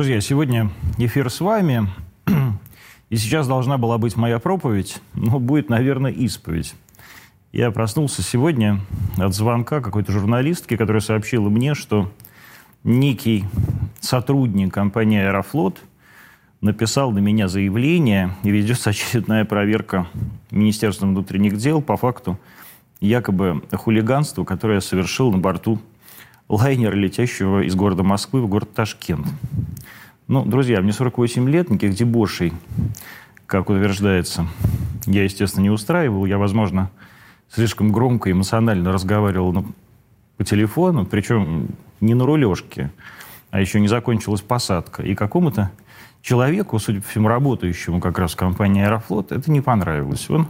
Друзья, сегодня эфир с вами. И сейчас должна была быть моя проповедь, но будет, наверное, исповедь. Я проснулся сегодня от звонка какой-то журналистки, которая сообщила мне, что некий сотрудник компании «Аэрофлот» написал на меня заявление, и ведется очередная проверка Министерства внутренних дел по факту якобы хулиганства, которое я совершил на борту лайнера, летящего из города Москвы в город Ташкент. Ну, друзья, мне 48 лет, никаких дебошей, как утверждается, я, естественно, не устраивал. Я, возможно, слишком громко и эмоционально разговаривал ну, по телефону, причем не на рулежке, а еще не закончилась посадка. И какому-то человеку, судя по всему, работающему как раз в компании «Аэрофлот», это не понравилось. Он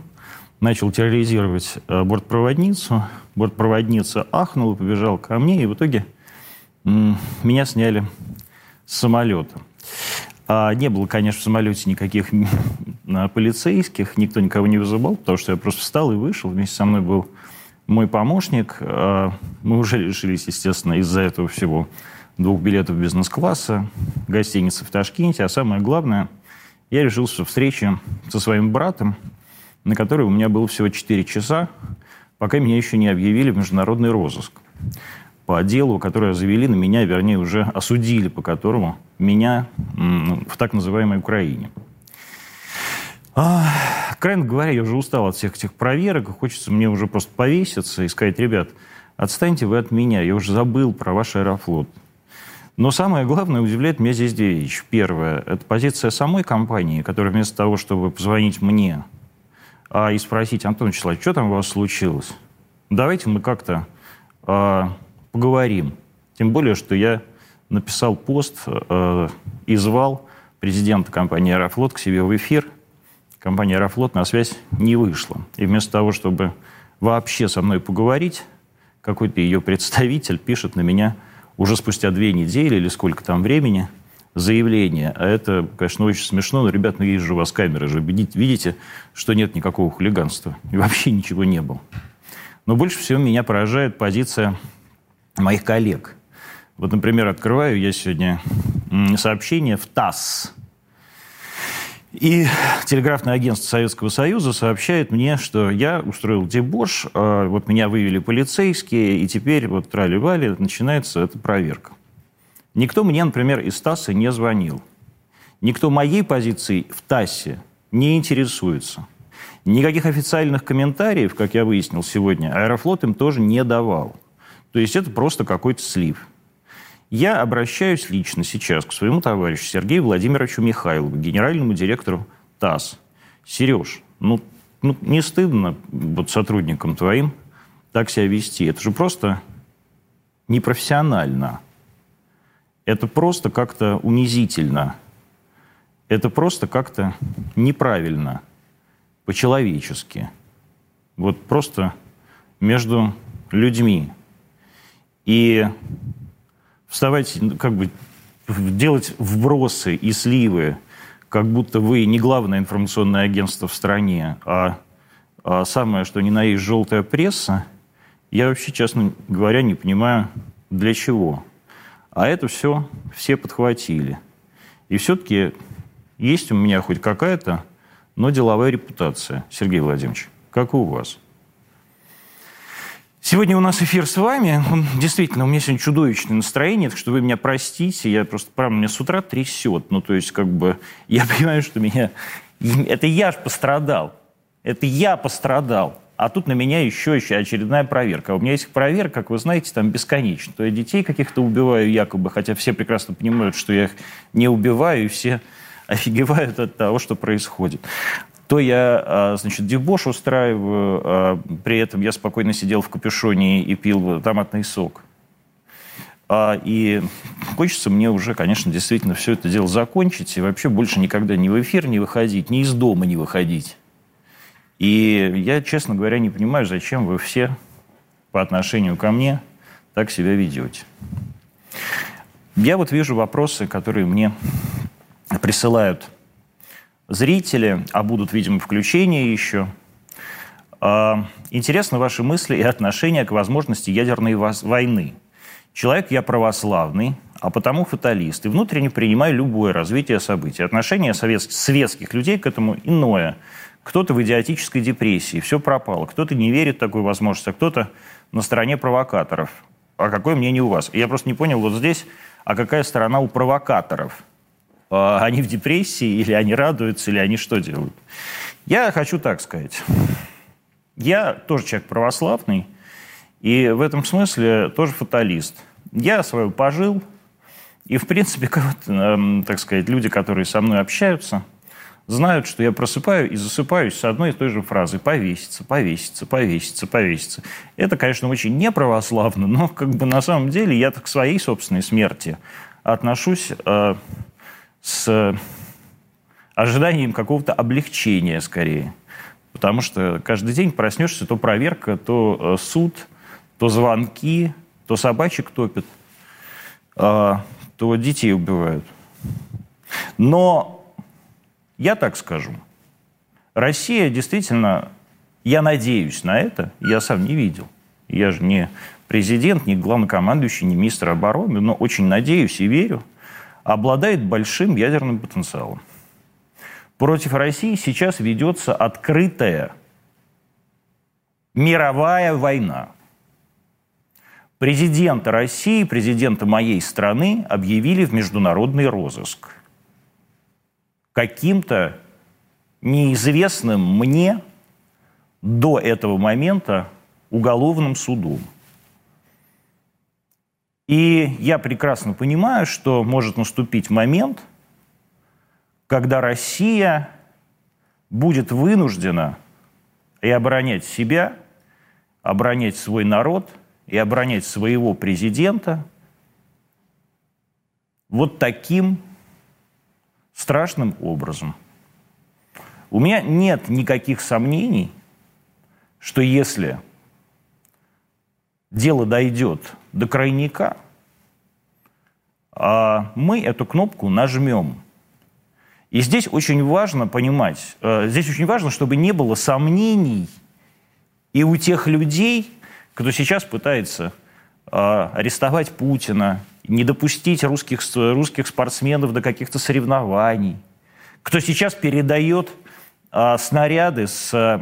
начал терроризировать э, бортпроводницу. Бортпроводница ахнула, побежала ко мне, и в итоге меня сняли с самолета. А не было, конечно, в самолете никаких полицейских, никто никого не вызывал, потому что я просто встал и вышел. Вместе со мной был мой помощник. А, мы уже лишились, естественно, из-за этого всего двух билетов бизнес-класса, гостиницы в Ташкенте. А самое главное, я решился встречи со своим братом, на которой у меня было всего 4 часа, пока меня еще не объявили в международный розыск по делу, которое завели на меня, вернее, уже осудили, по которому меня в так называемой Украине. А, крайне говоря, я уже устал от всех этих проверок, хочется мне уже просто повеситься и сказать, ребят, отстаньте вы от меня, я уже забыл про ваш аэрофлот. Но самое главное, удивляет меня здесь две вещи. Первое, это позиция самой компании, которая вместо того, чтобы позвонить мне а, и спросить, Антон Вячеславович, что там у вас случилось? Давайте мы как-то а, поговорим. Тем более, что я написал пост э, и звал президента компании «Аэрофлот» к себе в эфир. Компания «Аэрофлот» на связь не вышла. И вместо того, чтобы вообще со мной поговорить, какой-то ее представитель пишет на меня уже спустя две недели или сколько там времени заявление. А это, конечно, очень смешно, но, ребят, ну есть же у вас камеры же. Видите, что нет никакого хулиганства. И вообще ничего не было. Но больше всего меня поражает позиция моих коллег. Вот, например, открываю я сегодня сообщение в ТАСС. И телеграфное агентство Советского Союза сообщает мне, что я устроил дебош, а вот меня вывели полицейские, и теперь вот трали-вали, начинается эта проверка. Никто мне, например, из ТАССа не звонил. Никто моей позиции в ТАССе не интересуется. Никаких официальных комментариев, как я выяснил сегодня, Аэрофлот им тоже не давал. То есть это просто какой-то слив. Я обращаюсь лично сейчас к своему товарищу Сергею Владимировичу Михайлову, генеральному директору ТАСС. Сереж, ну, ну не стыдно вот сотрудникам твоим так себя вести? Это же просто непрофессионально. Это просто как-то унизительно. Это просто как-то неправильно, по-человечески. Вот просто между людьми и вставать, ну, как бы делать вбросы и сливы, как будто вы не главное информационное агентство в стране, а, а самое, что ни на есть желтая пресса, я вообще, честно говоря, не понимаю, для чего. А это все все подхватили. И все-таки есть у меня хоть какая-то, но деловая репутация, Сергей Владимирович. Как у вас? Сегодня у нас эфир с вами. Он, действительно, у меня сегодня чудовищное настроение, так что вы меня простите. Я просто, правда, меня с утра трясет. Ну, то есть, как бы, я понимаю, что меня... Это я ж пострадал. Это я пострадал. А тут на меня еще, еще очередная проверка. А у меня есть проверка, как вы знаете, там бесконечно. То я детей каких-то убиваю якобы, хотя все прекрасно понимают, что я их не убиваю, и все офигевают от того, что происходит то я, а, значит, дебош устраиваю, а, при этом я спокойно сидел в капюшоне и пил томатный сок. А, и хочется мне уже, конечно, действительно все это дело закончить и вообще больше никогда ни в эфир не выходить, ни из дома не выходить. И я, честно говоря, не понимаю, зачем вы все по отношению ко мне так себя ведете. Я вот вижу вопросы, которые мне присылают зрители, а будут, видимо, включения еще. А, интересны ваши мысли и отношения к возможности ядерной войны. Человек я православный, а потому фаталист. И внутренне принимаю любое развитие событий. Отношение совет... светских людей к этому иное. Кто-то в идиотической депрессии, все пропало. Кто-то не верит в такую возможность, а кто-то на стороне провокаторов. А какое мнение у вас? Я просто не понял вот здесь, а какая сторона у провокаторов? А они в депрессии, или они радуются, или они что делают? Я хочу так сказать. Я тоже человек православный, и в этом смысле тоже фаталист. Я свою пожил, и, в принципе, эм, так сказать, люди, которые со мной общаются, знают, что я просыпаю и засыпаюсь с одной и той же фразой «повеситься, повеситься, повеситься, повеситься». Это, конечно, очень неправославно, но как бы на самом деле я к своей собственной смерти отношусь э, с ожиданием какого-то облегчения скорее. Потому что каждый день проснешься, то проверка, то э, суд, то звонки, то собачек топят, э, то детей убивают. Но я так скажу, Россия действительно, я надеюсь на это, я сам не видел. Я же не президент, не главнокомандующий, не министр обороны, но очень надеюсь и верю, обладает большим ядерным потенциалом. Против России сейчас ведется открытая мировая война. Президента России, президента моей страны объявили в международный розыск. Каким-то неизвестным мне до этого момента уголовным судом. И я прекрасно понимаю, что может наступить момент, когда Россия будет вынуждена и оборонять себя, оборонять свой народ и оборонять своего президента вот таким страшным образом. У меня нет никаких сомнений, что если дело дойдет до крайника, а мы эту кнопку нажмем – и здесь очень важно понимать, э, здесь очень важно, чтобы не было сомнений и у тех людей, кто сейчас пытается э, арестовать Путина, не допустить русских, русских спортсменов до каких-то соревнований, кто сейчас передает э, снаряды с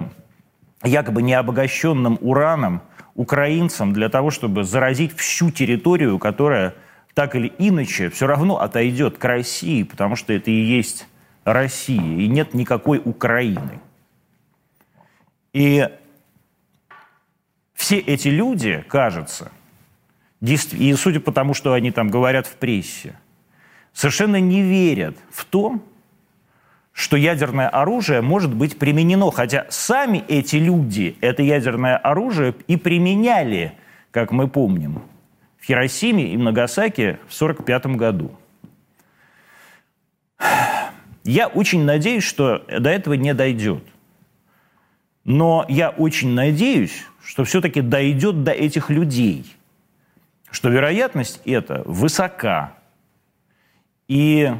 якобы необогащенным ураном украинцам для того, чтобы заразить всю территорию, которая так или иначе все равно отойдет к России, потому что это и есть России, и нет никакой Украины. И все эти люди, кажется, и судя по тому, что они там говорят в прессе, совершенно не верят в то, что ядерное оружие может быть применено, хотя сами эти люди это ядерное оружие и применяли, как мы помним, в Хиросиме и Нагасаки в 1945 году. Я очень надеюсь, что до этого не дойдет. Но я очень надеюсь, что все-таки дойдет до этих людей, что вероятность эта высока. И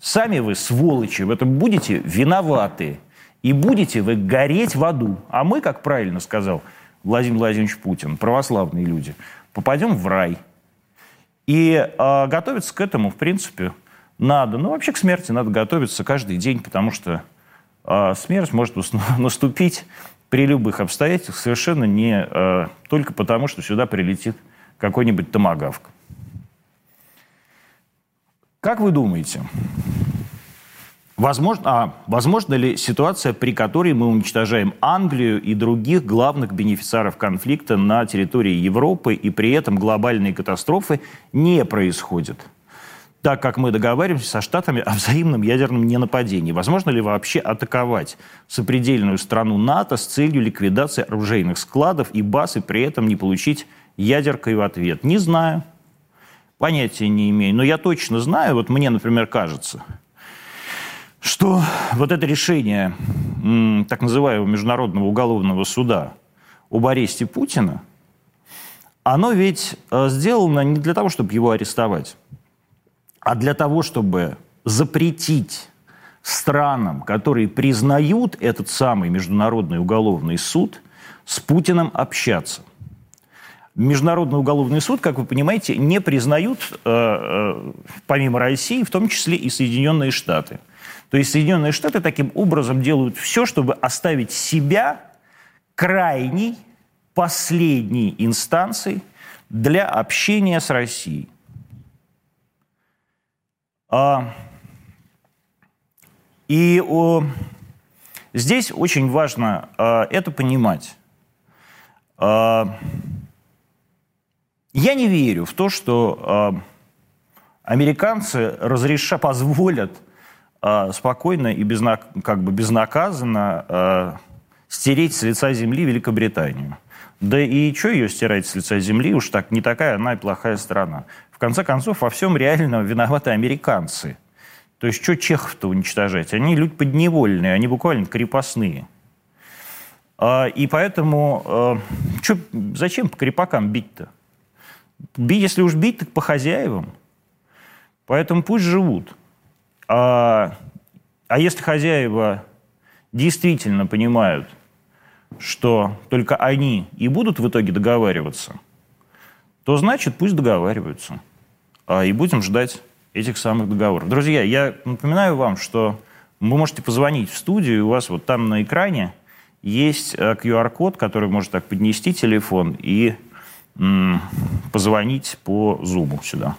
сами вы, сволочи, в этом будете виноваты. И будете вы гореть в аду. А мы, как правильно сказал Владимир Владимирович Путин, православные люди, попадем в рай. И э, готовиться к этому, в принципе, надо. Ну, вообще к смерти надо готовиться каждый день, потому что э, смерть может наступить при любых обстоятельствах совершенно не э, только потому, что сюда прилетит какой-нибудь томагавк. Как вы думаете, возможно, а, возможно ли ситуация, при которой мы уничтожаем Англию и других главных бенефициаров конфликта на территории Европы, и при этом глобальные катастрофы не происходят? так как мы договариваемся со Штатами о взаимном ядерном ненападении. Возможно ли вообще атаковать сопредельную страну НАТО с целью ликвидации оружейных складов и баз и при этом не получить ядеркой в ответ? Не знаю. Понятия не имею. Но я точно знаю, вот мне, например, кажется, что вот это решение так называемого Международного уголовного суда об аресте Путина, оно ведь э, сделано не для того, чтобы его арестовать а для того, чтобы запретить странам, которые признают этот самый Международный уголовный суд, с Путиным общаться. Международный уголовный суд, как вы понимаете, не признают, э, э, помимо России, в том числе и Соединенные Штаты. То есть Соединенные Штаты таким образом делают все, чтобы оставить себя крайней, последней инстанцией для общения с Россией. А, и здесь очень важно а, это понимать. Я не верю в то, что а, американцы разреша, позволят а, спокойно и безна, как бы безнаказанно а, стереть с лица земли Великобританию. Да и что ее стирать с лица земли? Уж так не такая она и плохая страна. В конце концов, во всем реально виноваты американцы. То есть, что чехов-то уничтожать? Они люди подневольные, они буквально крепостные. И поэтому чё, зачем по крепакам бить-то? Бить, если уж бить, так по хозяевам. Поэтому пусть живут. А, а если хозяева действительно понимают, что только они и будут в итоге договариваться, то значит пусть договариваются. А, и будем ждать этих самых договоров. Друзья, я напоминаю вам, что вы можете позвонить в студию, у вас вот там на экране есть QR-код, э, который может так поднести телефон и позвонить по зуму сюда.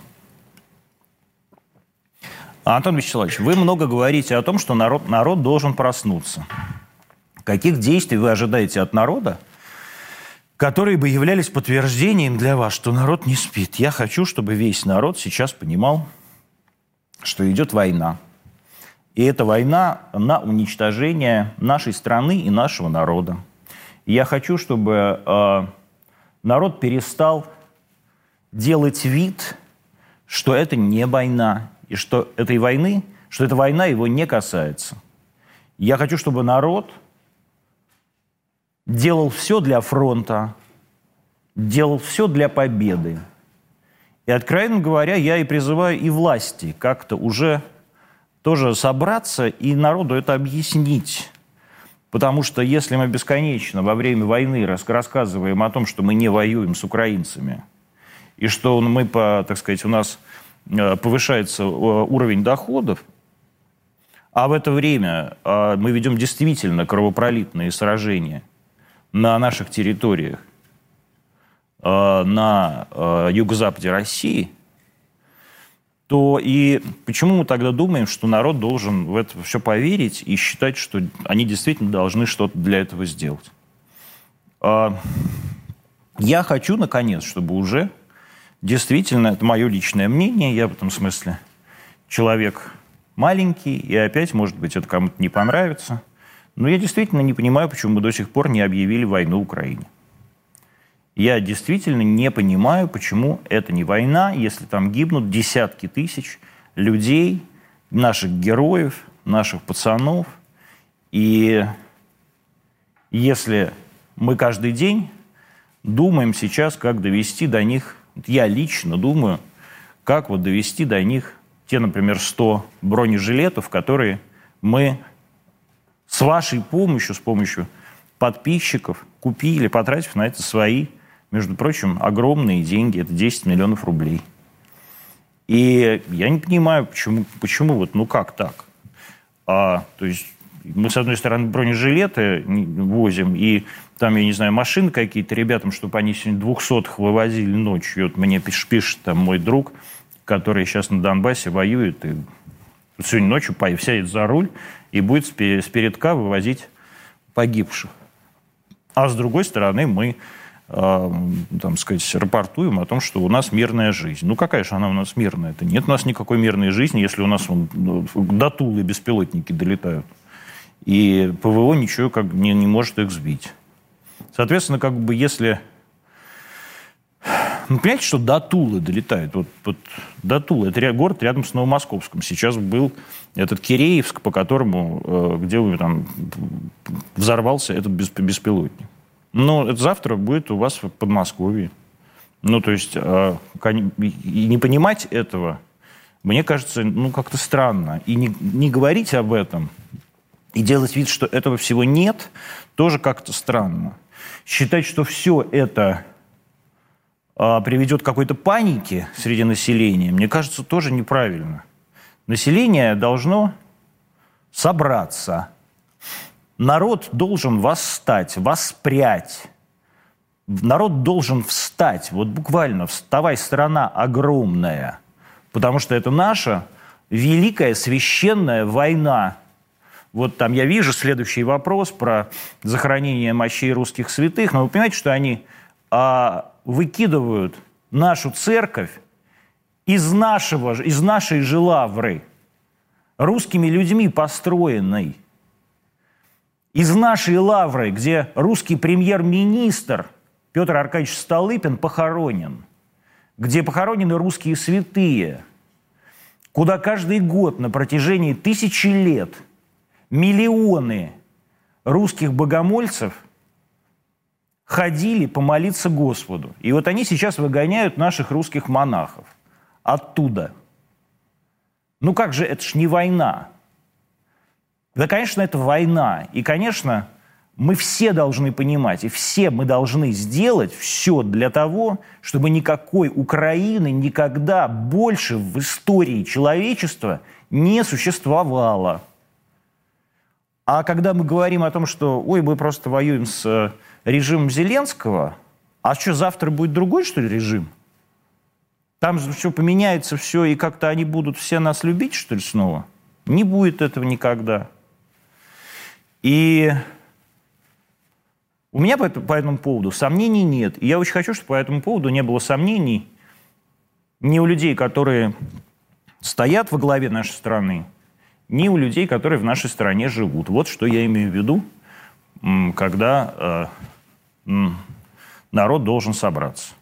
Антон Вячеславович, вы много говорите о том, что народ, народ должен проснуться. Каких действий вы ожидаете от народа, которые бы являлись подтверждением для вас, что народ не спит? Я хочу, чтобы весь народ сейчас понимал, что идет война. И эта война на уничтожение нашей страны и нашего народа. Я хочу, чтобы э, народ перестал делать вид, что это не война, и что этой войны, что эта война его не касается. Я хочу, чтобы народ делал все для фронта, делал все для победы. И, откровенно говоря, я и призываю и власти как-то уже тоже собраться и народу это объяснить. Потому что если мы бесконечно во время войны рассказываем о том, что мы не воюем с украинцами, и что мы, по, так сказать, у нас Э, повышается э, уровень доходов, а в это время э, мы ведем действительно кровопролитные сражения на наших территориях, на юго-западе России, то и почему мы тогда думаем, что народ должен в это все поверить и считать, что они действительно должны что-то для этого сделать? Я хочу, наконец, чтобы уже Действительно, это мое личное мнение, я в этом смысле человек маленький, и опять, может быть, это кому-то не понравится. Но я действительно не понимаю, почему мы до сих пор не объявили войну Украине. Я действительно не понимаю, почему это не война, если там гибнут десятки тысяч людей, наших героев, наших пацанов. И если мы каждый день думаем сейчас, как довести до них я лично думаю, как вот довести до них те, например, 100 бронежилетов, которые мы с вашей помощью, с помощью подписчиков купили, потратив на это свои, между прочим, огромные деньги. Это 10 миллионов рублей. И я не понимаю, почему, почему вот, ну как так? А, то есть мы, с одной стороны, бронежилеты возим, и там, я не знаю, машины какие-то ребятам, чтобы они сегодня двухсотых вывозили ночью. Вот мне пишет, пишет там мой друг, который сейчас на Донбассе воюет, и сегодня ночью сядет за руль и будет с передка вывозить погибших. А с другой стороны, мы там, сказать, рапортуем о том, что у нас мирная жизнь. Ну, какая же она у нас мирная? Это нет у нас никакой мирной жизни, если у нас вон, до Тулы беспилотники долетают. И ПВО ничего как не, не может их сбить. Соответственно, как бы если... Ну, понимаете, что до Тулы долетает. Вот, вот до Тулы. Это город рядом с Новомосковском. Сейчас был этот Киреевск, по которому, э, где там взорвался этот беспилотник. Но это завтра будет у вас в Подмосковье. Ну, то есть, э, не понимать этого, мне кажется, ну, как-то странно. И не, не говорить об этом, и делать вид, что этого всего нет, тоже как-то странно. Считать, что все это а, приведет к какой-то панике среди населения, мне кажется, тоже неправильно. Население должно собраться. Народ должен восстать, воспрять. Народ должен встать. Вот буквально вставай, страна огромная. Потому что это наша великая священная война. Вот там я вижу следующий вопрос про захоронение мощей русских святых. Но вы понимаете, что они а, выкидывают нашу церковь из, нашего, из нашей же лавры, русскими людьми построенной, из нашей лавры, где русский премьер-министр Петр Аркадьевич Столыпин похоронен, где похоронены русские святые, куда каждый год на протяжении тысячи лет миллионы русских богомольцев – ходили помолиться Господу. И вот они сейчас выгоняют наших русских монахов оттуда. Ну как же, это ж не война. Да, конечно, это война. И, конечно, мы все должны понимать, и все мы должны сделать все для того, чтобы никакой Украины никогда больше в истории человечества не существовало. А когда мы говорим о том, что, ой, мы просто воюем с режимом Зеленского, а что, завтра будет другой, что ли, режим? Там все поменяется, все, и как-то они будут все нас любить, что ли, снова? Не будет этого никогда. И у меня по, по этому поводу сомнений нет. И я очень хочу, чтобы по этому поводу не было сомнений ни у людей, которые стоят во главе нашей страны, ни у людей, которые в нашей стране живут. Вот что я имею в виду, когда э, народ должен собраться.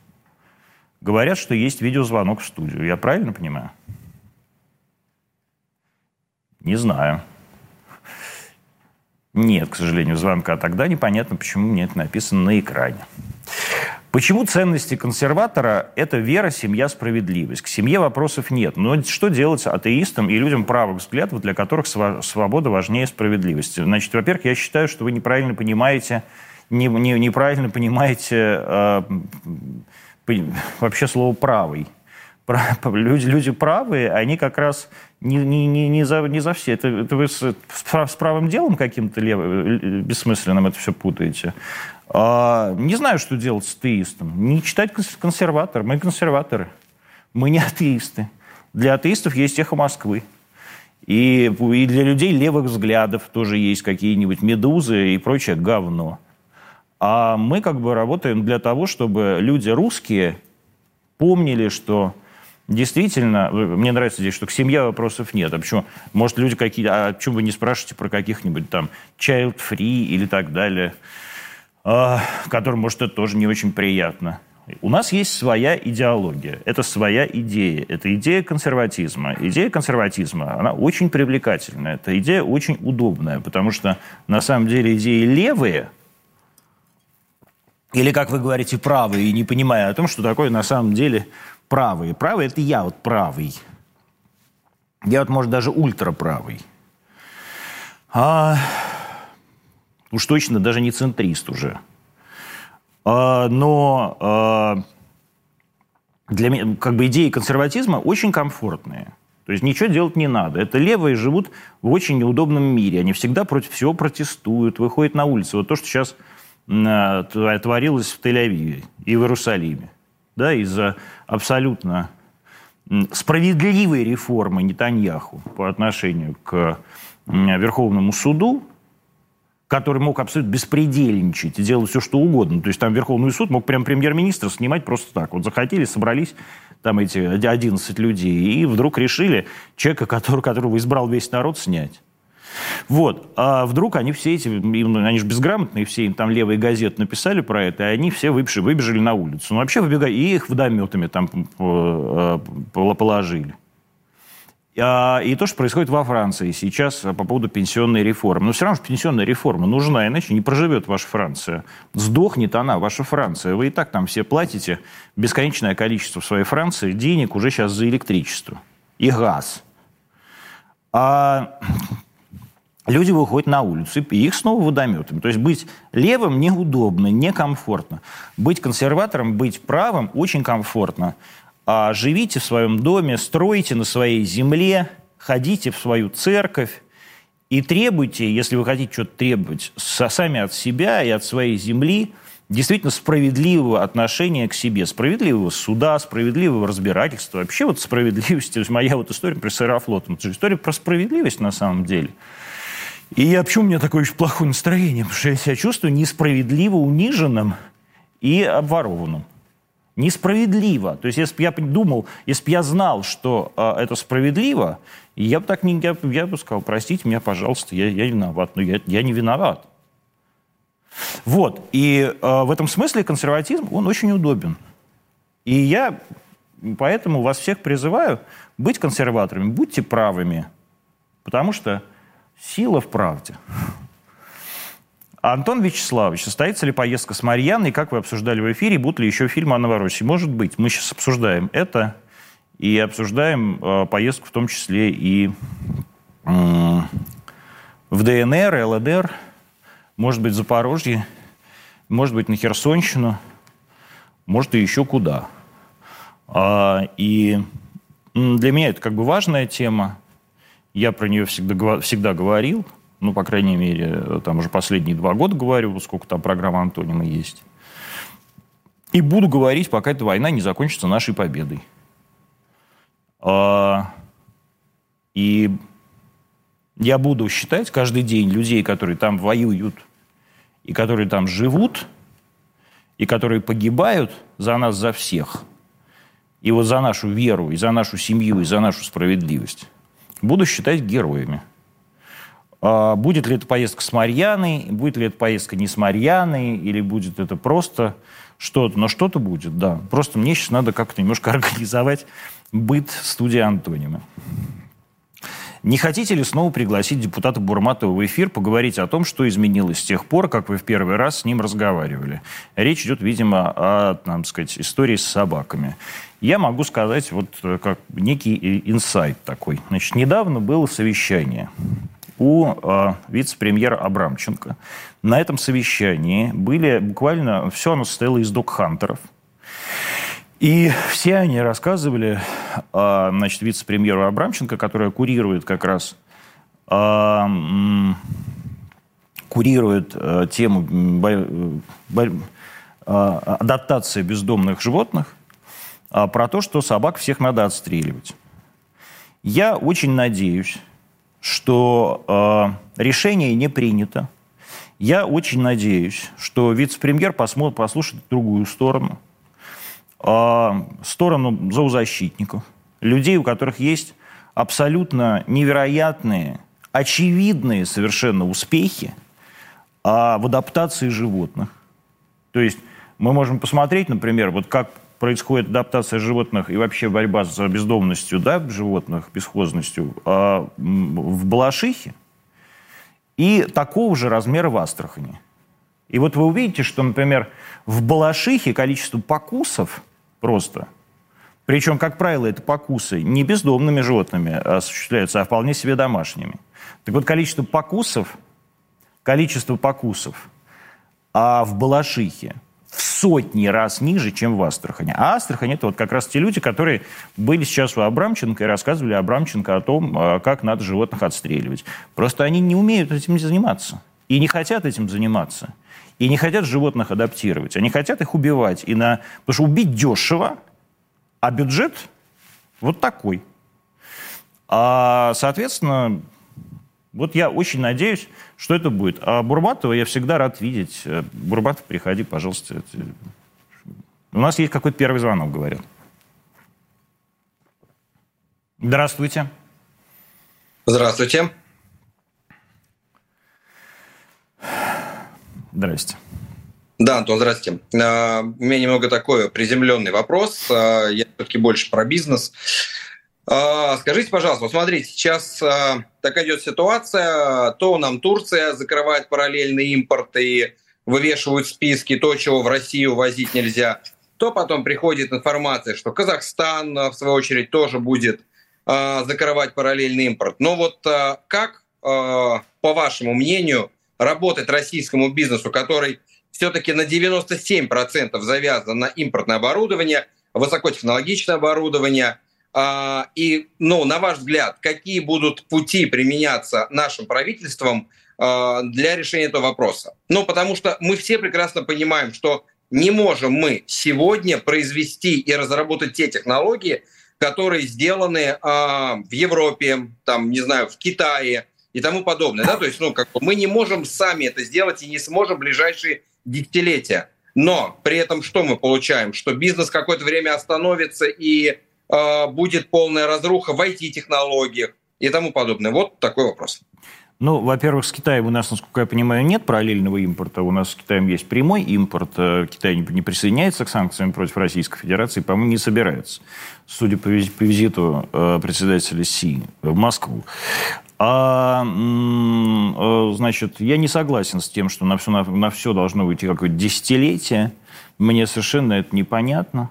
Говорят, что есть видеозвонок в студию. Я правильно понимаю? Не знаю. Нет, к сожалению, звонка. Тогда непонятно, почему мне это написано на экране. Почему ценности консерватора – это вера, семья, справедливость? К семье вопросов нет. Но что делать атеистам и людям правых взглядов, для которых свобода важнее справедливости? Значит, во-первых, я считаю, что вы неправильно понимаете не, не, неправильно понимаете э, вообще слово «правый». Люди, люди правые, они как раз не, не, не, за, не за все. Это, это вы с, с правым делом каким-то левым, бессмысленным это все путаете. А, не знаю, что делать с атеистом. Не читать консерватор. Мы консерваторы. Мы не атеисты. Для атеистов есть эхо Москвы. И, и для людей левых взглядов тоже есть какие-нибудь медузы и прочее говно. А мы как бы работаем для того, чтобы люди русские помнили, что действительно, мне нравится здесь, что к семье вопросов нет. А почему? Может, люди какие а почему вы не спрашиваете про каких-нибудь там child-free или так далее, а, которым, может, это тоже не очень приятно. У нас есть своя идеология, это своя идея, это идея консерватизма. Идея консерватизма, она очень привлекательная, эта идея очень удобная, потому что на самом деле идеи левые – или, как вы говорите, правые, не понимая о том, что такое на самом деле правые. Правый – это я вот правый. Я вот, может, даже ультраправый. А, уж точно даже не центрист уже. А, но а, для меня, как бы идеи консерватизма очень комфортные. То есть ничего делать не надо. Это левые живут в очень неудобном мире. Они всегда против всего протестуют, выходят на улицы. Вот то, что сейчас Э, творилось в Тель-Авиве и в Иерусалиме. Да, из-за абсолютно справедливой реформы Нетаньяху по отношению к Верховному суду, который мог абсолютно беспредельничать и делать все, что угодно. То есть там Верховный суд мог прям премьер-министра снимать просто так. Вот захотели, собрались там эти 11 людей, и вдруг решили человека, который, которого избрал весь народ, снять. Вот. А вдруг они все эти, они же безграмотные, все им там левые газеты написали про это, и они все выбежали, выбежали на улицу. Ну, вообще выбегали, и их водометами там э, положили. А, и то, что происходит во Франции сейчас по поводу пенсионной реформы. Но все равно пенсионная реформа нужна, иначе не проживет ваша Франция. Сдохнет она, ваша Франция. Вы и так там все платите бесконечное количество в своей Франции денег уже сейчас за электричество и газ. А люди выходят на улицу, и их снова водометами. То есть быть левым неудобно, некомфортно. Быть консерватором, быть правым очень комфортно. А живите в своем доме, стройте на своей земле, ходите в свою церковь и требуйте, если вы хотите что-то требовать, сами от себя и от своей земли, действительно справедливого отношения к себе, справедливого суда, справедливого разбирательства. Вообще вот справедливости, то есть моя вот история про Саерофлот, это же история про справедливость на самом деле – и я, почему у меня такое очень плохое настроение? Потому что я себя чувствую несправедливо униженным и обворованным. Несправедливо. То есть, если бы я думал, если бы я знал, что э, это справедливо, я бы так не, я, я бы сказал, простите меня, пожалуйста, я, я виноват. Но я, я не виноват. Вот. И э, в этом смысле консерватизм, он очень удобен. И я поэтому вас всех призываю быть консерваторами, будьте правыми. Потому что Сила в правде. Антон Вячеславович, состоится ли поездка с Марьяной, как вы обсуждали в эфире, будут ли еще фильмы о Новороссии? Может быть. Мы сейчас обсуждаем это и обсуждаем э, поездку в том числе и э, в ДНР, ЛДР, может быть, в Запорожье, может быть, на Херсонщину, может, и еще куда. А, и для меня это как бы важная тема. Я про нее всегда, всегда говорил, ну, по крайней мере, там уже последние два года говорю, сколько там программа Антонима есть. И буду говорить, пока эта война не закончится нашей победой. А, и я буду считать каждый день людей, которые там воюют, и которые там живут, и которые погибают за нас, за всех. И вот за нашу веру, и за нашу семью, и за нашу справедливость буду считать героями. А будет ли это поездка с Марьяной, будет ли это поездка не с Марьяной, или будет это просто что-то, но что-то будет, да. Просто мне сейчас надо как-то немножко организовать быт студии Антонима. Не хотите ли снова пригласить депутата Бурматова в эфир, поговорить о том, что изменилось с тех пор, как вы в первый раз с ним разговаривали? Речь идет, видимо, о, там сказать, истории с собаками. Я могу сказать вот э, как некий инсайт такой. Значит, недавно было совещание у э, вице-премьера Абрамченко. На этом совещании были буквально, все оно состояло из док-хантеров. И все они рассказывали, э, значит, вице-премьеру Абрамченко, которая курирует как раз э, курирует э, тему бо, э, адаптации бездомных животных, про то, что собак всех надо отстреливать. Я очень надеюсь, что э, решение не принято. Я очень надеюсь, что вице-премьер посмотрит, послушает другую сторону, э, сторону зоозащитников, людей, у которых есть абсолютно невероятные, очевидные совершенно успехи э, в адаптации животных. То есть мы можем посмотреть, например, вот как происходит адаптация животных и вообще борьба с бездомностью да, животных, бесхозностью а в Балашихе и такого же размера в Астрахани. И вот вы увидите, что, например, в Балашихе количество покусов просто, причем, как правило, это покусы не бездомными животными осуществляются, а вполне себе домашними. Так вот, количество покусов, количество покусов а в Балашихе в сотни раз ниже, чем в Астрахани. А Астрахань – это вот как раз те люди, которые были сейчас у Абрамченко и рассказывали Абрамченко о том, а, как надо животных отстреливать. Просто они не умеют этим заниматься. И не хотят этим заниматься. И не хотят животных адаптировать. Они хотят их убивать. И на... Потому что убить дешево, а бюджет вот такой. А, соответственно, вот я очень надеюсь, что это будет. А Бурбатова я всегда рад видеть. Э, Бурбатов, приходи, пожалуйста. У нас есть какой-то первый звонок, говорят. Здравствуйте. Здравствуйте. Здрасте. Да, Антон, здравствуйте. А, у меня немного такой приземленный вопрос. А, я все-таки больше про бизнес. А, скажите, пожалуйста, вот смотрите, сейчас а, такая идет ситуация, то нам Турция закрывает параллельный импорт и вывешивают списки то, чего в Россию возить нельзя, то потом приходит информация, что Казахстан, а, в свою очередь, тоже будет закрывать параллельный импорт. Но вот как по вашему мнению, работать российскому бизнесу, который все-таки на 97% завязан на импортное оборудование, высокотехнологичное оборудование. А, и, ну, на ваш взгляд, какие будут пути применяться нашим правительством а, для решения этого вопроса? Ну, потому что мы все прекрасно понимаем, что не можем мы сегодня произвести и разработать те технологии, которые сделаны в Европе, там, не знаю, в Китае и тому подобное. Да? То есть, ну, как бы мы не можем сами это сделать и не сможем в ближайшие десятилетия. Но при этом что мы получаем? Что бизнес какое-то время остановится и будет полная разруха в IT-технологиях и тому подобное. Вот такой вопрос. Ну, во-первых, с Китаем у нас, насколько я понимаю, нет параллельного импорта. У нас с Китаем есть прямой импорт. Э, Китай не присоисняется к санкциям против Российской Федерации, по-моему, не собирается, судя по визиту э, председателя Си в Москву. А, э, значит, я не согласен с тем, что на все, на, на все должно уйти какое-то десятилетие. Мне совершенно это непонятно.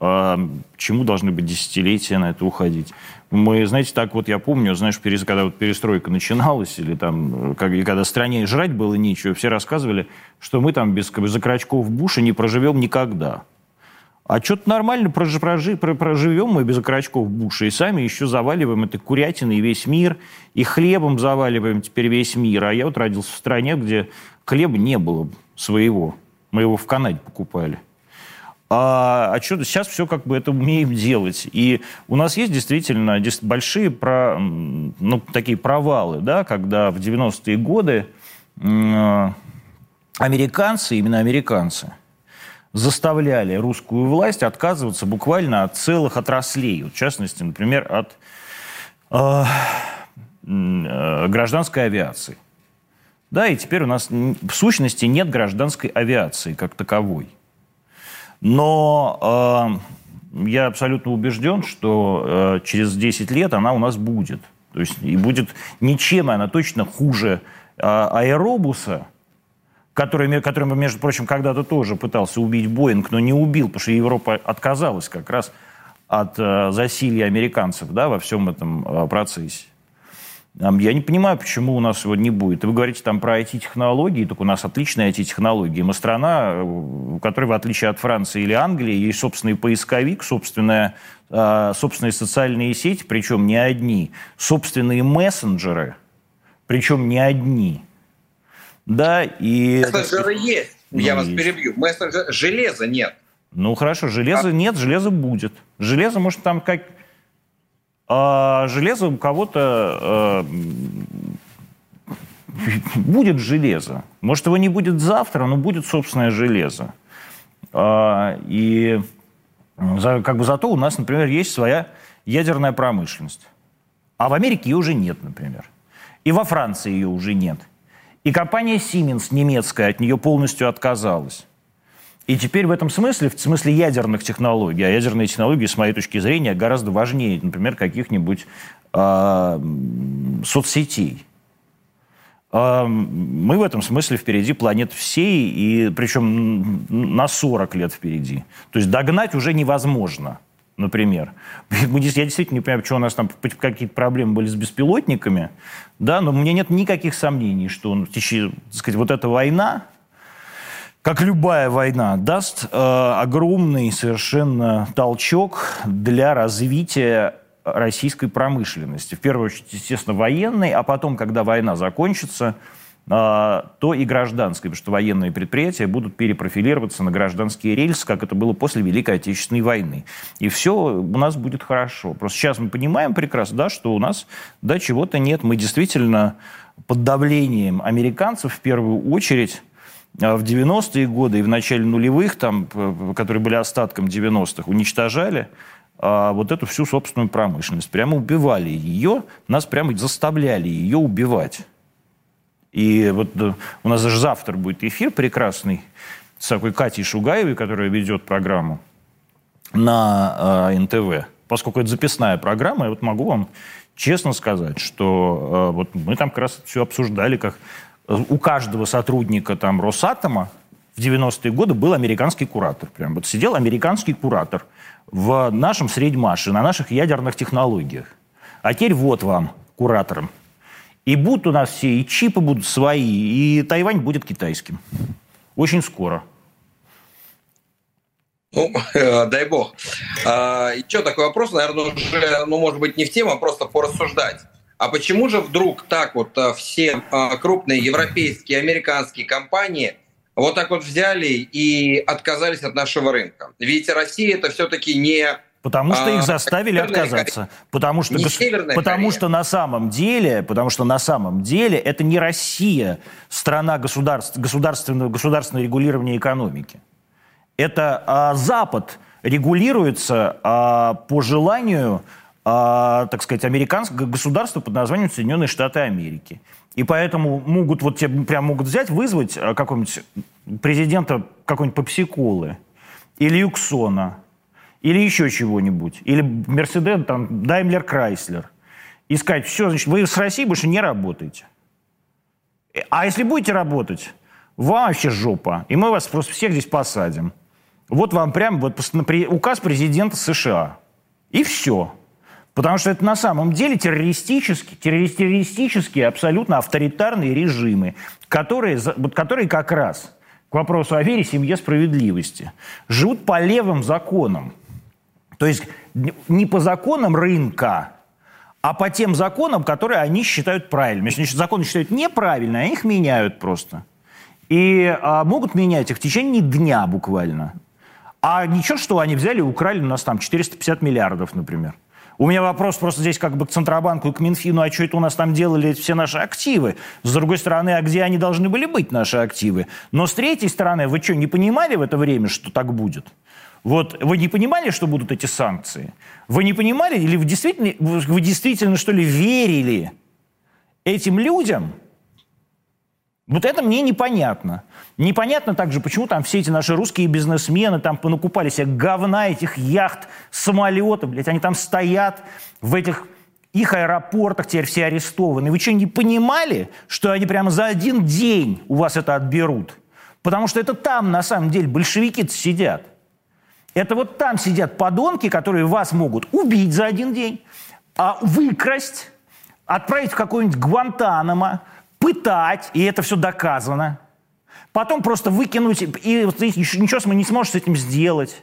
Чему должны быть десятилетия на это уходить? Мы, знаете, так вот я помню, знаешь, когда вот перестройка начиналась, или там, как, и когда стране жрать было нечего, все рассказывали, что мы там без, без окорочков Буша не проживем никогда. А что-то нормально прожи, прожи, проживем мы без окорочков Буша, и сами еще заваливаем этой курятиной весь мир, и хлебом заваливаем теперь весь мир. А я вот родился в стране, где хлеба не было своего. Мы его в Канаде покупали. А, а что сейчас все как бы это умеем делать. И у нас есть действительно большие про, ну, такие провалы, да, когда в 90-е годы американцы, именно американцы, заставляли русскую власть отказываться буквально от целых отраслей. В частности, например, от э, э, гражданской авиации. Да, и теперь у нас в сущности нет гражданской авиации как таковой. Но э, я абсолютно убежден, что э, через 10 лет она у нас будет. То есть и будет ничем она точно хуже э, аэробуса, который, который, между прочим, когда-то тоже пытался убить Боинг, но не убил, потому что Европа отказалась как раз от э, засилья американцев да, во всем этом э, процессе. Я не понимаю, почему у нас его не будет. Вы говорите там про IT-технологии, так у нас отличные IT-технологии. Мы страна, у которой, в отличие от Франции или Англии, есть собственный поисковик, собственная, э, собственные социальные сети, причем не одни, собственные мессенджеры, причем не одни – да, и... Мессенджеры есть. Я вас перебью. Мессенджер... Железа нет. Ну, хорошо, железа а... нет, железо будет. Железо, может, там как... А, железо у кого-то... А... Будет железо. Может, его не будет завтра, но будет собственное железо. А, и как бы зато у нас, например, есть своя ядерная промышленность. А в Америке ее уже нет, например. И во Франции ее уже нет. И компания Siemens немецкая от нее полностью отказалась. И теперь в этом смысле, в смысле ядерных технологий, а ядерные технологии, с моей точки зрения, гораздо важнее, например, каких-нибудь э, соцсетей. Э, мы в этом смысле впереди планет всей, и причем на 40 лет впереди. То есть догнать уже невозможно например. Я действительно не понимаю, почему у нас там какие-то проблемы были с беспилотниками, да, но у меня нет никаких сомнений, что в течение, так сказать, вот эта война, как любая война, даст э, огромный совершенно толчок для развития российской промышленности. В первую очередь, естественно, военной, а потом, когда война закончится, а, то и гражданской, потому что военные предприятия будут перепрофилироваться на гражданские рельсы, как это было после Великой Отечественной войны. И все у нас будет хорошо. Просто сейчас мы понимаем прекрасно, да, что у нас да, чего-то нет. Мы действительно под давлением американцев в первую очередь в 90-е годы и в начале нулевых, там, которые были остатком 90-х, уничтожали а, вот эту всю собственную промышленность. Прямо убивали ее, нас прямо заставляли ее убивать. И вот у нас даже завтра будет эфир прекрасный с такой Катей Шугаевой, которая ведет программу на э, НТВ. Поскольку это записная программа, я вот могу вам честно сказать, что э, вот мы там как раз все обсуждали, как у каждого сотрудника там Росатома в 90-е годы был американский куратор. Прям вот сидел американский куратор в нашем средьмаше, на наших ядерных технологиях. А теперь вот вам куратором И будут у нас все, и чипы будут свои, и Тайвань будет китайским. Очень скоро. Ну, дай бог. А, еще такой вопрос, наверное, уже, ну, может быть, не в тему, а просто порассуждать. А почему же вдруг так вот а, все а, крупные европейские, американские компании вот так вот взяли и отказались от нашего рынка? Ведь Россия это все-таки не Потому что их заставили а, отказаться. Потому что, потому что на самом деле, потому что на самом деле это не Россия, страна государств, государственного, государственного регулирования экономики. Это а, Запад регулируется а, по желанию, а, так сказать, американского государства под названием Соединенные Штаты Америки. И поэтому могут вот тебе прям могут взять, вызвать а, какого-нибудь президента какой-нибудь попсиколы или Юксона, или еще чего-нибудь, или Мерседес, там, Даймлер Крайслер, и сказать, все, значит, вы с Россией больше не работаете. А если будете работать, вам вообще жопа, и мы вас просто всех здесь посадим. Вот вам прям вот указ президента США. И все. Потому что это на самом деле террористические, террористические абсолютно авторитарные режимы, которые, которые как раз к вопросу о вере, семье, справедливости живут по левым законам. То есть не по законам рынка, а по тем законам, которые они считают правильными. Если они законы считают неправильно, они их меняют просто. И а, могут менять их в течение дня буквально. А ничего, что они взяли и украли у нас там 450 миллиардов, например. У меня вопрос просто здесь как бы к Центробанку и к Минфину, а что это у нас там делали все наши активы? С другой стороны, а где они должны были быть, наши активы? Но с третьей стороны, вы что, не понимали в это время, что так будет? Вот вы не понимали, что будут эти санкции? Вы не понимали, или вы действительно, вы действительно что ли, верили этим людям? Вот это мне непонятно. Непонятно также, почему там все эти наши русские бизнесмены там понакупали себе говна, этих яхт, самолетов, блядь, они там стоят в этих их аэропортах, теперь все арестованы. Вы что, не понимали, что они прямо за один день у вас это отберут? Потому что это там, на самом деле, большевики сидят. Это вот там сидят подонки, которые вас могут убить за один день, а выкрасть, отправить в какой-нибудь Гуантанамо, пытать, и это все доказано. Потом просто выкинуть, и вот, ничего мы не сможем с этим сделать.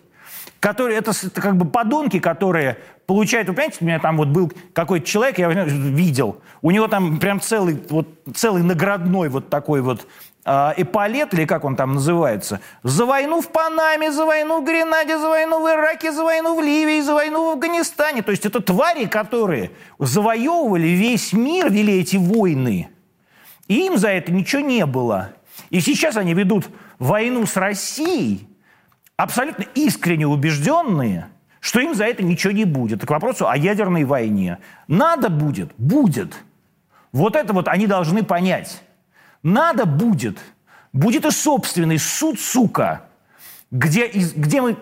Которые, это, это как бы подонки, которые получают, вы понимаете, у меня там вот был какой-то человек, я видел, у него там прям целый, вот, целый наградной вот такой вот э, эполет, или как он там называется, за войну в Панаме, за войну в Гренаде, за войну в Ираке, за войну в Ливии, за войну в Афганистане. То есть это твари, которые завоевывали весь мир, вели эти войны – и им за это ничего не было. И сейчас они ведут войну с Россией, абсолютно искренне убежденные, что им за это ничего не будет. к вопросу о ядерной войне. Надо будет? Будет. Вот это вот они должны понять. Надо будет. Будет и собственный суд, сука, где, где мы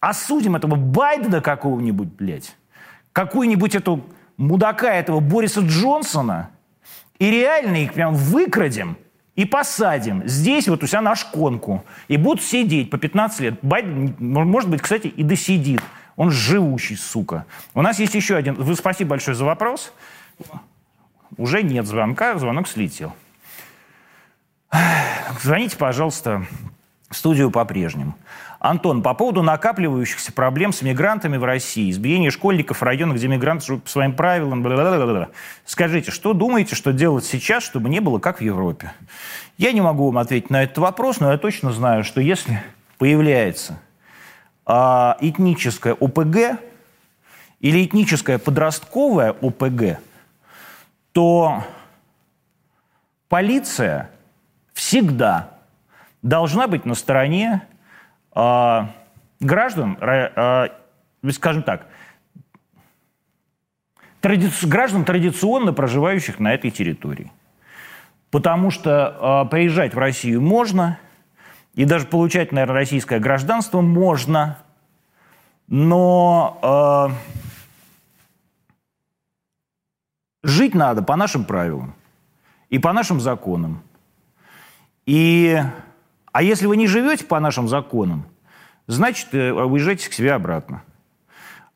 осудим этого Байдена какого-нибудь, блядь, какую-нибудь эту мудака этого Бориса Джонсона – и реально их прям выкрадем и посадим здесь вот у себя на шконку. И будут сидеть по 15 лет. Байден, может быть, кстати, и досидит. Он живущий, сука. У нас есть еще один... Вы спасибо большое за вопрос. Уже нет звонка, звонок слетел. Звоните, пожалуйста, в студию по-прежнему. Антон, по поводу накапливающихся проблем с мигрантами в России, избиение школьников в районах, где мигранты живут по своим правилам, скажите, что думаете, что делать сейчас, чтобы не было как в Европе? Я не могу вам ответить на этот вопрос, но я точно знаю, что если появляется а, этническое ОПГ или этническое подростковое ОПГ, то полиция всегда должна быть на стороне э, граждан, э, скажем так, тради... граждан, традиционно проживающих на этой территории. Потому что э, приезжать в Россию можно, и даже получать, наверное, российское гражданство можно, но э, жить надо по нашим правилам и по нашим законам. И а если вы не живете по нашим законам, значит, э, уезжайте к себе обратно.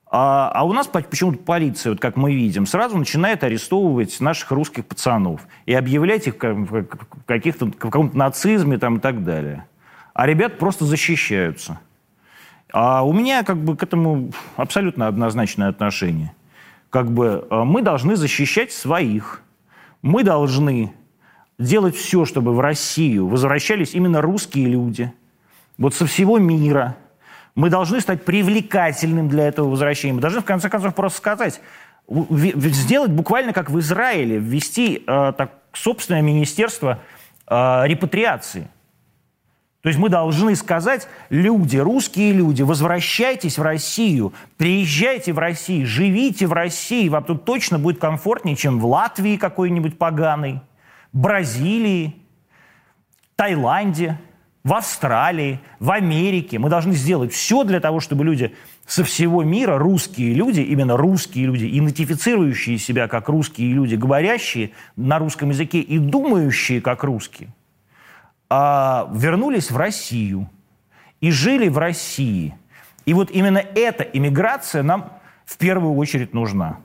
А, а у нас почему-то полиция, вот как мы видим, сразу начинает арестовывать наших русских пацанов и объявлять их в каких-то, в каком-то нацизме там, и так далее. А ребят просто защищаются. А у меня как бы к этому абсолютно однозначное отношение. Как бы э, мы должны защищать своих. Мы должны делать все, чтобы в Россию возвращались именно русские люди. Вот со всего мира. Мы должны стать привлекательным для этого возвращения. Мы должны, в конце концов, просто сказать, сделать буквально как в Израиле, ввести э, так, собственное министерство э, репатриации – то есть мы должны сказать, люди, русские люди, возвращайтесь в Россию, приезжайте в Россию, живите в России, вам тут точно будет комфортнее, чем в Латвии какой-нибудь поганой, Бразилии, Таиланде, в Австралии, в Америке. Мы должны сделать все для того, чтобы люди со всего мира, русские люди, именно русские люди, идентифицирующие себя как русские люди, говорящие на русском языке и думающие как русские – а, вернулись в Россию и жили в России. И вот именно эта иммиграция нам в первую очередь нужна.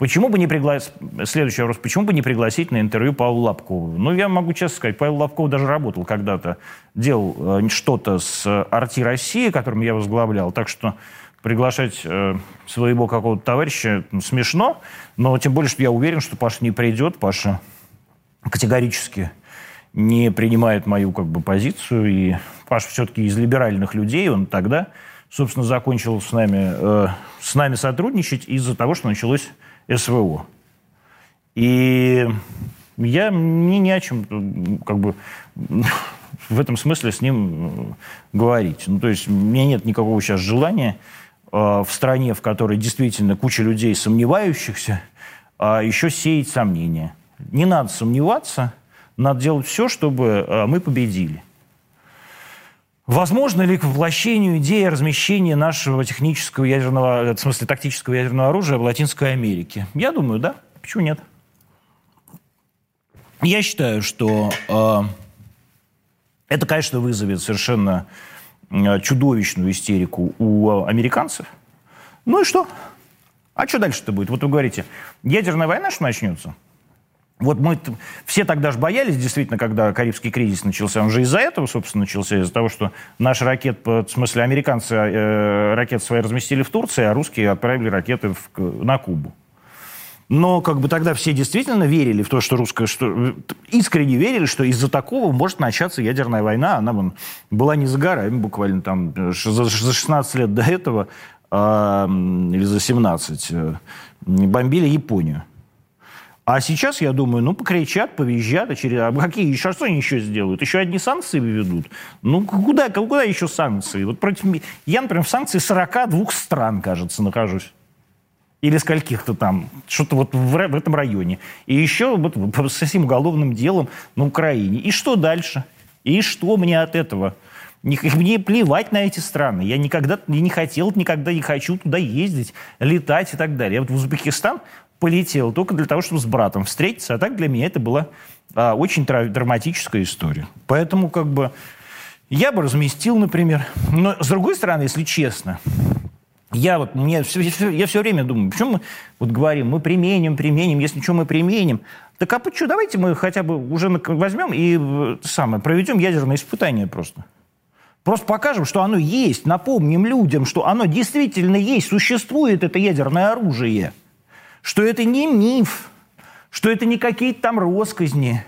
Почему бы не пригласить, следующий вопрос, почему бы не пригласить на интервью Павла Лобкова? Ну, я могу честно сказать, Павел Лобков даже работал когда-то, делал э, что-то с Арти России, которым я возглавлял, так что приглашать э, своего какого-то товарища ну, смешно, но тем более, что я уверен, что Паша не придет, Паша категорически не принимает мою как бы позицию. И Паш все-таки из либеральных людей, он тогда, собственно, закончил с нами, э, с нами сотрудничать из-за того, что началось СВО. И я мне не о чем как бы в этом смысле с ним говорить. Ну, то есть у меня нет никакого сейчас желания э, в стране, в которой действительно куча людей сомневающихся, э, еще сеять сомнения. Не надо сомневаться – надо делать все, чтобы э, мы победили. Возможно ли к воплощению идеи размещения нашего технического ядерного, э, в смысле тактического ядерного оружия в Латинской Америке? Я думаю, да. Почему нет? Я считаю, что э, это, конечно, вызовет совершенно э, чудовищную истерику у американцев. Ну и что? А что дальше-то будет? Вот вы говорите, ядерная война что начнется? Вот мы все тогда же боялись, действительно, когда Карибский кризис начался. Он же из-за этого, собственно, начался, из-за того, что наши ракеты, в смысле, американцы э, ракеты свои разместили в Турции, а русские отправили ракеты в, на Кубу. Но как бы тогда все действительно верили в то, что русская, что искренне верили, что из-за такого может начаться ядерная война. Она вон, была не за горами буквально там за 16 лет до этого э, или за 17 э, бомбили Японию. А сейчас, я думаю, ну, покричат, повизжат, а, через... а какие еще, что они еще сделают? Еще одни санкции введут? Ну, куда, куда еще санкции? Вот против... Я, например, в санкции 42 стран, кажется, нахожусь. Или скольких-то там, что-то вот в, в этом районе. И еще вот с этим уголовным делом на Украине. И что дальше? И что мне от этого? Мне плевать на эти страны. Я никогда не хотел, никогда не хочу туда ездить, летать и так далее. Я вот в Узбекистан полетел только для того, чтобы с братом встретиться. А так для меня это была а, очень драматическая история. Поэтому как бы я бы разместил, например. Но с другой стороны, если честно, я вот мне все, я все время думаю, почему мы вот говорим, мы применим, применим, если что, мы применим. Так а почему? Давайте мы хотя бы уже возьмем и э, самое, проведем ядерное испытание просто. Просто покажем, что оно есть, напомним людям, что оно действительно есть, существует это ядерное оружие что это не миф, что это не какие-то там росказни.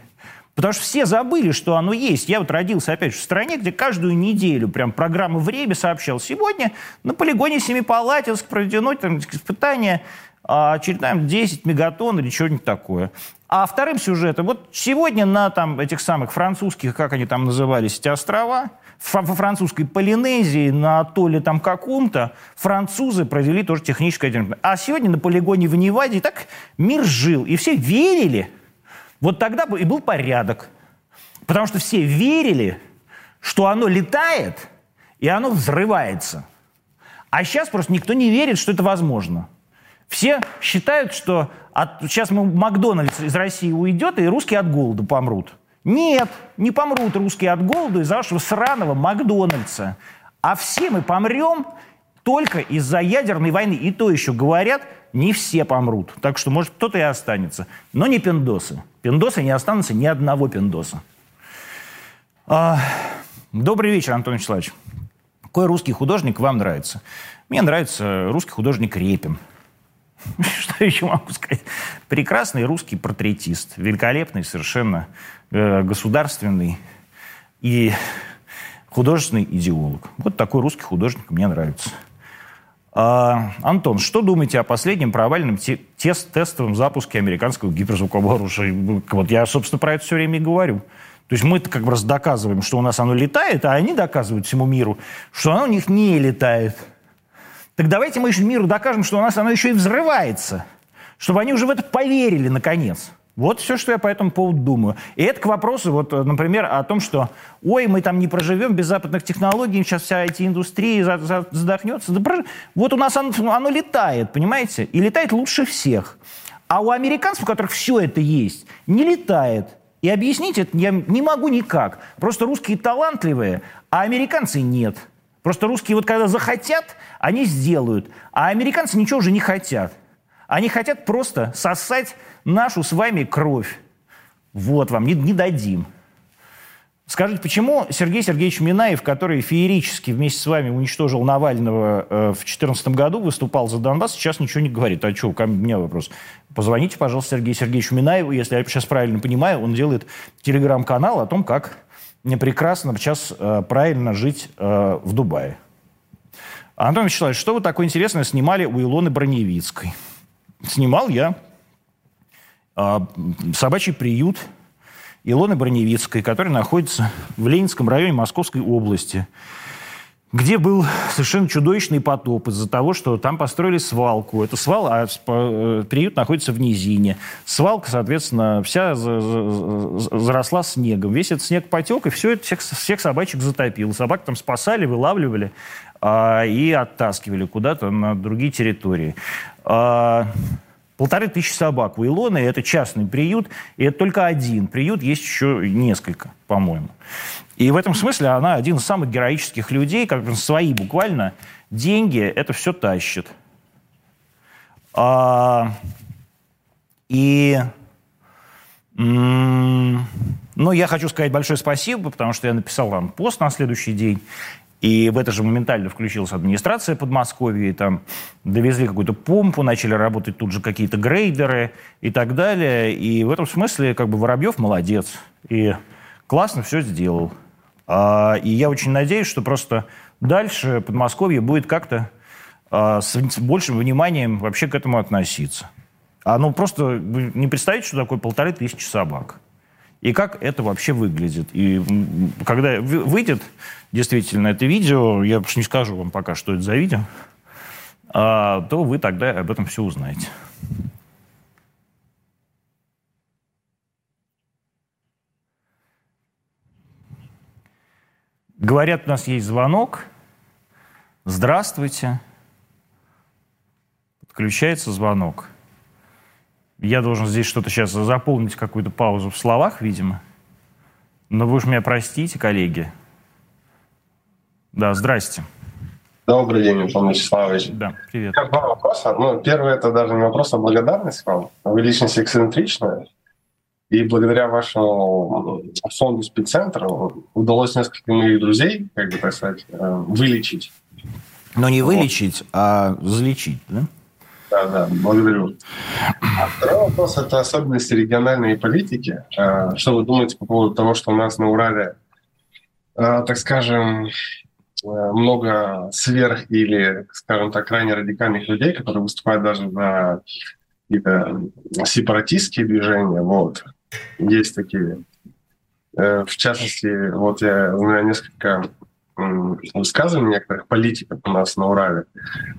Потому что все забыли, что оно есть. Я вот родился, опять же, в стране, где каждую неделю прям программа «Время» сообщал. Сегодня на полигоне Семипалатинск проведено там, испытание а, очередная 10 мегатонн или что-нибудь такое. А вторым сюжетом, вот сегодня на там, этих самых французских, как они там назывались, эти острова, во французской Полинезии, на атолле там каком-то, французы провели тоже техническое ядерное. А сегодня на полигоне в Неваде так мир жил, и все верили. Вот тогда и был порядок. Потому что все верили, что оно летает, и оно взрывается. А сейчас просто никто не верит, что это возможно. Все считают, что от, сейчас Макдональдс из России уйдет, и русские от голода помрут. Нет, не помрут русские от голода из-за вашего сраного Макдональдса. А все мы помрем только из-за ядерной войны. И то еще говорят, не все помрут. Так что, может, кто-то и останется. Но не пиндосы. Пиндосы не останутся ни одного пиндоса. А, добрый вечер, Антон Вячеславович. Какой русский художник вам нравится? Мне нравится русский художник Репин. Что еще могу сказать? Прекрасный русский портретист. Великолепный, совершенно э, государственный и художественный идеолог. Вот такой русский художник мне нравится. А, Антон, что думаете о последнем провальном те тест тестовом запуске американского гиперзвукового оружия? Вот я, собственно, про это все время и говорю. То есть мы-то как раз доказываем, что у нас оно летает, а они доказывают всему миру, что оно у них не летает. Так давайте мы еще миру докажем, что у нас оно еще и взрывается. Чтобы они уже в это поверили, наконец. Вот все, что я по этому поводу думаю. И это к вопросу, вот, например, о том, что ой, мы там не проживем без западных технологий, сейчас вся эти индустрии задохнется. Да прож... Вот у нас оно, оно летает, понимаете? И летает лучше всех. А у американцев, у которых все это есть, не летает. И объяснить это я не могу никак. Просто русские талантливые, а американцы нет. Просто русские вот когда захотят, они сделают. А американцы ничего уже не хотят. Они хотят просто сосать нашу с вами кровь. Вот вам, не, не дадим. Скажите, почему Сергей Сергеевич Минаев, который феерически вместе с вами уничтожил Навального э, в 2014 году, выступал за Донбасс, сейчас ничего не говорит? А что, ко мне вопрос. Позвоните, пожалуйста, Сергею Сергеевичу Минаеву, если я сейчас правильно понимаю, он делает телеграм-канал о том, как прекрасно сейчас э, правильно жить э, в Дубае. Антон Вячеславович, что вы такое интересное снимали у Илоны Броневицкой? снимал я а, собачий приют Илоны Броневицкой, который находится в Ленинском районе Московской области, где был совершенно чудовищный потоп из-за того, что там построили свалку. Это свал, а э, приют находится в низине. Свалка, соответственно, вся заросла снегом. Весь этот снег потек, и все это всех, всех собачек затопило. Собак там спасали, вылавливали а, и оттаскивали куда-то на другие территории. А, полторы тысячи собак у Илоны, это частный приют, и это только один приют, есть еще несколько, по-моему. И в этом смысле она один из самых героических людей, как свои буквально деньги это все тащит. А, и ну, я хочу сказать большое спасибо, потому что я написал вам пост на следующий день, и в это же моментально включилась администрация Подмосковья, и там довезли какую-то помпу, начали работать тут же какие-то грейдеры и так далее. И в этом смысле как бы Воробьев молодец. И классно все сделал. А, и я очень надеюсь, что просто дальше Подмосковье будет как-то а, с большим вниманием вообще к этому относиться. А ну просто не представляете, что такое полторы тысячи собак и как это вообще выглядит. И когда выйдет действительно это видео, я не скажу вам пока, что это за видео, а, то вы тогда об этом все узнаете. Говорят, у нас есть звонок. Здравствуйте. Подключается звонок. Я должен здесь что-то сейчас заполнить, какую-то паузу в словах, видимо. Но вы уж меня простите, коллеги. Да, здрасте. Добрый день, Антон Вячеславович. Да, привет. У меня два вопроса. Ну, первый – это даже не вопрос, а благодарность вам. Вы личность эксцентричная. И благодаря вашему фонду спеццентра удалось несколько моих друзей, как бы так сказать, э, вылечить. Но не вылечить, а залечить, да? Да, да, благодарю. А второй вопрос – это особенности региональной политики. Что вы думаете по поводу того, что у нас на Урале, так скажем, много сверх или, скажем так, крайне радикальных людей, которые выступают даже за какие-то сепаратистские движения. Вот. Есть такие. Э, в частности, вот я, у меня несколько высказываний некоторых политиков у нас на Урале.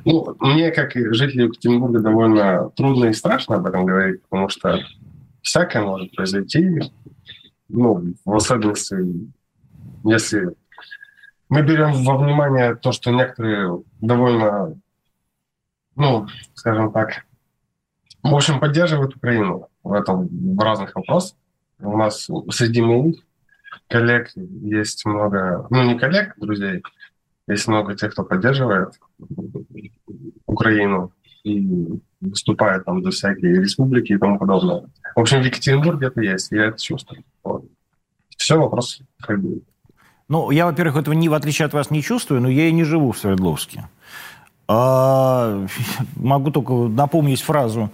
Ну, мне, как и жителю Екатеринбурга, довольно трудно и страшно об этом говорить, потому что всякое может произойти. Ну, в особенности, если мы берем во внимание то, что некоторые довольно, ну, скажем так, в общем, поддерживают Украину в этом в разных вопросах. У нас среди моих коллег есть много, ну не коллег, друзей, есть много тех, кто поддерживает Украину и выступает там за всякие республики и тому подобное. В общем, в Екатеринбурге это есть, я это чувствую. Все, вопрос как бы. Ну, я, во-первых, этого не, в отличие от вас не чувствую, но я и не живу в Свердловске. А, могу только напомнить фразу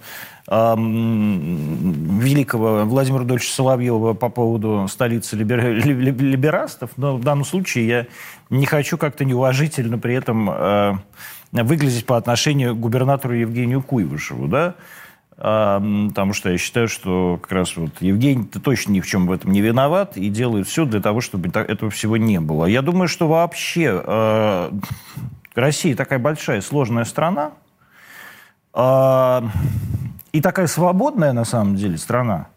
великого Владимира Рудольевича Соловьева по поводу столицы либер... либерастов, но в данном случае я не хочу как-то неуважительно при этом а, выглядеть по отношению к губернатору Евгению Куйвышеву, да, потому что я считаю, что как раз вот Евгений -то точно ни в чем в этом не виноват и делает все для того, чтобы этого всего не было. Я думаю, что вообще Россия такая большая, сложная страна, и такая свободная на самом деле страна.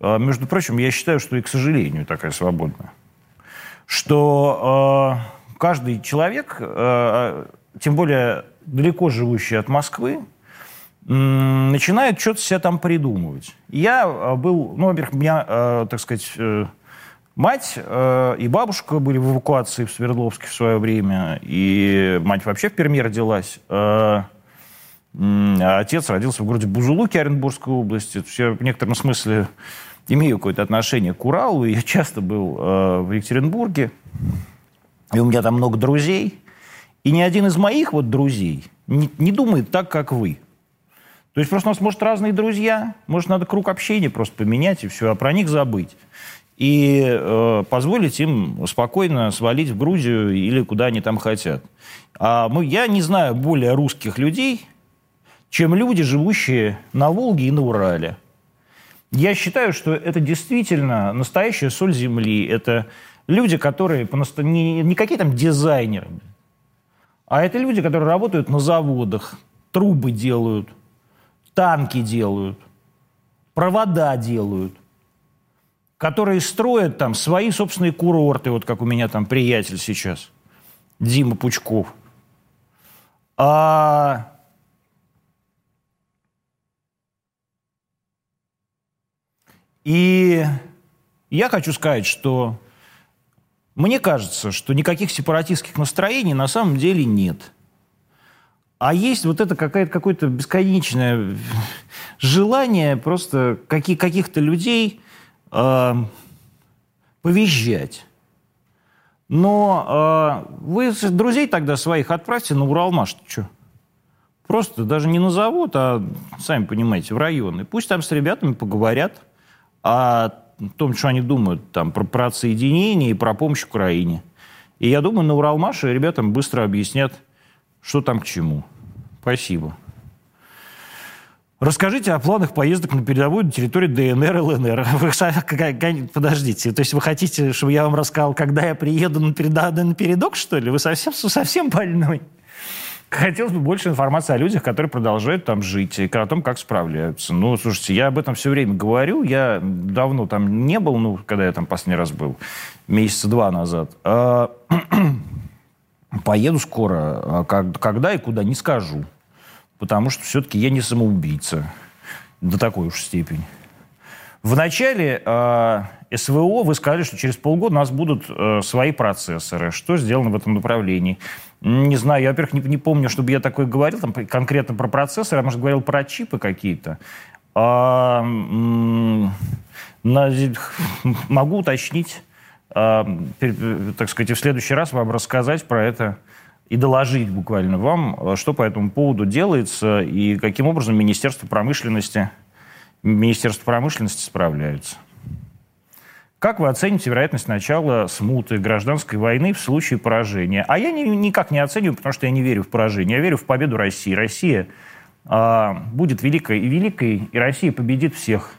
Между прочим, я считаю, что и, к сожалению, такая свободная. Что каждый человек, тем более далеко живущий от Москвы, начинает что-то себе там придумывать. Я э, был, ну, во-первых, меня, э, так сказать, э, мать и бабушка были в эвакуации в Свердловске в свое время, и мать вообще в Перми родилась. А отец родился в городе Бузулуке Оренбургской области. Я в некотором смысле имею какое-то отношение к Уралу. Я часто был в Екатеринбурге, и у меня там много друзей. И ни один из моих вот друзей не, не думает так, как вы. То есть просто у нас, может, разные друзья, может, надо круг общения просто поменять и все, а про них забыть. И э, позволить им спокойно свалить в Грузию или куда они там хотят. А мы, я не знаю более русских людей, чем люди, живущие на Волге и на Урале. Я считаю, что это действительно настоящая соль земли. Это люди, которые не, не какие там дизайнеры, а это люди, которые работают на заводах, трубы делают, танки делают, провода делают, которые строят там свои собственные курорты, вот как у меня там приятель сейчас, Дима Пучков. А И я хочу сказать, что мне кажется, что никаких сепаратистских настроений на самом деле нет – а есть вот это какое-то, какое-то бесконечное желание просто каких- каких-то людей э, повизжать. Но э, вы друзей тогда своих отправьте на Уралмаш. Что? Просто даже не на завод, а, сами понимаете, в районы. Пусть там с ребятами поговорят о том, что они думают там, про, про отсоединение и про помощь Украине. И я думаю, на Уралмаше ребятам быстро объяснят, что там к чему. Спасибо. Расскажите о планах поездок на передовую на территории ДНР и ЛНР. Вы, подождите, то есть вы хотите, чтобы я вам рассказал, когда я приеду на, передо, на передок, что ли? Вы совсем, совсем больной? Хотелось бы больше информации о людях, которые продолжают там жить, и о том, как справляются. Ну, слушайте, я об этом все время говорю. Я давно там не был, ну, когда я там последний раз был, месяца два назад. А, Поеду скоро. А когда и куда, не скажу. Потому что все-таки я не самоубийца. До такой уж степени. В начале э, СВО вы сказали, что через полгода у нас будут э, свои процессоры. Что сделано в этом направлении? Не знаю, я, во-первых, не, не помню, чтобы я такое говорил, там, конкретно про процессоры, я, может, говорил про чипы какие-то. А, на, могу уточнить а, так сказать, в следующий раз вам рассказать про это и доложить буквально вам, а, что по этому поводу делается и каким образом Министерство промышленности, Министерство промышленности справляется. Как вы оцените вероятность начала смуты, гражданской войны в случае поражения? А я ни, никак не оцениваю, потому что я не верю в поражение. Я верю в победу России. Россия э, будет великой и великой, и Россия победит всех.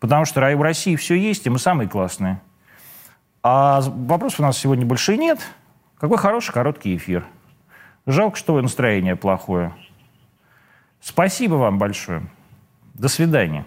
Потому что в России все есть, и мы самые классные. А вопросов у нас сегодня больше нет. Какой хороший короткий эфир. Жалко, что настроение плохое. Спасибо вам большое. До свидания.